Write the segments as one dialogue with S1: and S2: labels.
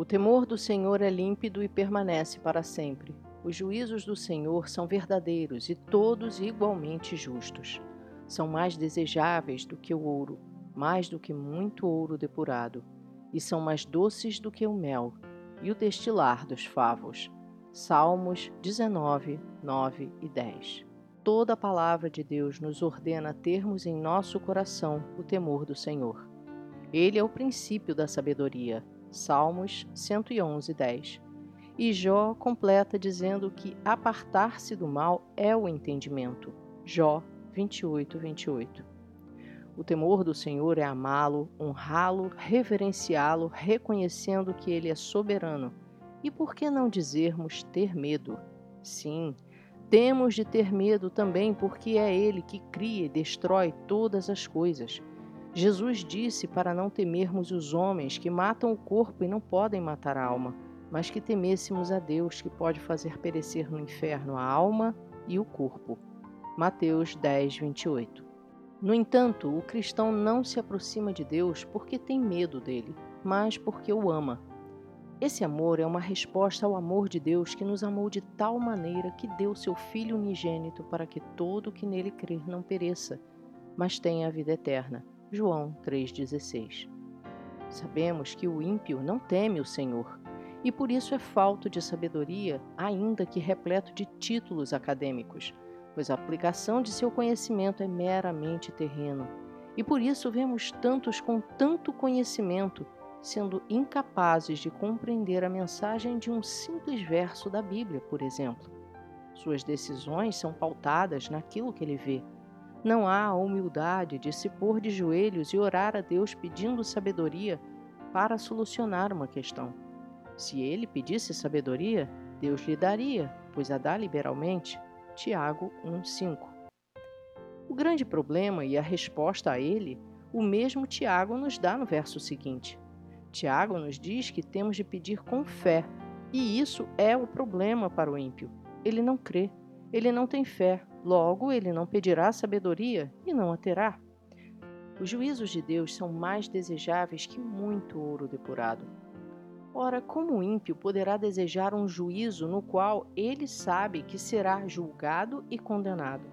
S1: O temor do Senhor é límpido e permanece para sempre. Os juízos do Senhor são verdadeiros e todos igualmente justos. São mais desejáveis do que o ouro, mais do que muito ouro depurado, e são mais doces do que o mel e o destilar dos favos. Salmos 19, 9 e 10. Toda a palavra de Deus nos ordena termos em nosso coração o temor do Senhor. Ele é o princípio da sabedoria. Salmos 111, 10. E Jó completa dizendo que apartar-se do mal é o entendimento. Jó 28, 28. O temor do Senhor é amá-lo, honrá-lo, reverenciá-lo, reconhecendo que ele é soberano. E por que não dizermos ter medo? Sim, temos de ter medo também, porque é ele que cria e destrói todas as coisas. Jesus disse para não temermos os homens que matam o corpo e não podem matar a alma, mas que temêssemos a Deus que pode fazer perecer no inferno a alma e o corpo. Mateus 10, 28. No entanto, o cristão não se aproxima de Deus porque tem medo dele, mas porque o ama. Esse amor é uma resposta ao amor de Deus que nos amou de tal maneira que deu seu Filho unigênito para que todo que nele crer não pereça, mas tenha a vida eterna. João 3,16. Sabemos que o ímpio não teme o Senhor, e por isso é falto de sabedoria, ainda que repleto de títulos acadêmicos pois a aplicação de seu conhecimento é meramente terreno. E por isso vemos tantos com tanto conhecimento sendo incapazes de compreender a mensagem de um simples verso da Bíblia, por exemplo. Suas decisões são pautadas naquilo que ele vê. Não há a humildade de se pôr de joelhos e orar a Deus pedindo sabedoria para solucionar uma questão. Se ele pedisse sabedoria, Deus lhe daria, pois a dá liberalmente. Tiago 1,5. O grande problema e a resposta a ele, o mesmo Tiago nos dá no verso seguinte. Tiago nos diz que temos de pedir com fé, e isso é o problema para o ímpio. Ele não crê, ele não tem fé, logo ele não pedirá sabedoria e não a terá. Os juízos de Deus são mais desejáveis que muito ouro depurado. Ora, como o ímpio poderá desejar um juízo no qual ele sabe que será julgado e condenado?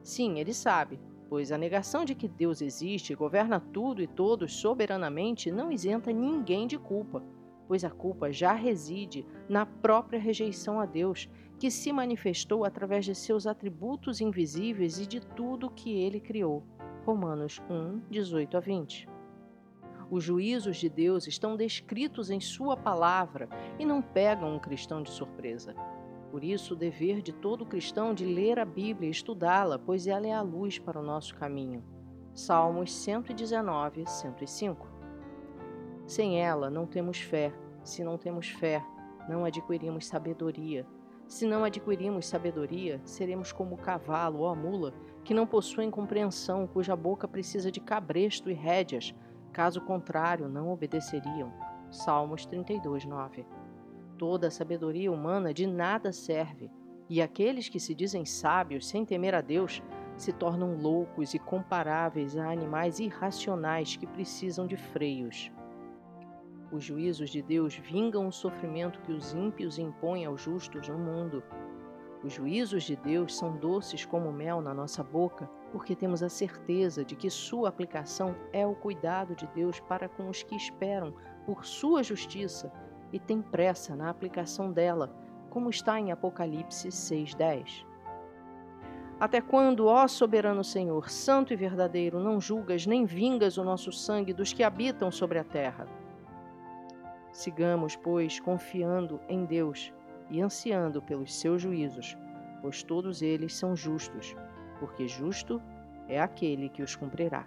S1: Sim, ele sabe, pois a negação de que Deus existe governa tudo e todos soberanamente não isenta ninguém de culpa, pois a culpa já reside na própria rejeição a Deus, que se manifestou através de seus atributos invisíveis e de tudo que ele criou. Romanos 1, 18 a 20. Os juízos de Deus estão descritos em Sua palavra e não pegam um cristão de surpresa. Por isso, o dever de todo cristão de ler a Bíblia e estudá-la, pois ela é a luz para o nosso caminho. Salmos 119, 105. Sem ela, não temos fé. Se não temos fé, não adquirimos sabedoria. Se não adquirimos sabedoria, seremos como o cavalo ou a mula, que não possuem compreensão, cuja boca precisa de cabresto e rédeas Caso contrário, não obedeceriam. Salmos 32, 9. Toda a sabedoria humana de nada serve, e aqueles que se dizem sábios sem temer a Deus se tornam loucos e comparáveis a animais irracionais que precisam de freios. Os juízos de Deus vingam o sofrimento que os ímpios impõem aos justos no mundo. Os juízos de Deus são doces como mel na nossa boca porque temos a certeza de que sua aplicação é o cuidado de Deus para com os que esperam por sua justiça e têm pressa na aplicação dela, como está em Apocalipse 6:10. Até quando, ó soberano Senhor, santo e verdadeiro, não julgas nem vingas o nosso sangue dos que habitam sobre a terra? Sigamos, pois, confiando em Deus e ansiando pelos seus juízos, pois todos eles são justos porque justo é aquele que os cumprirá.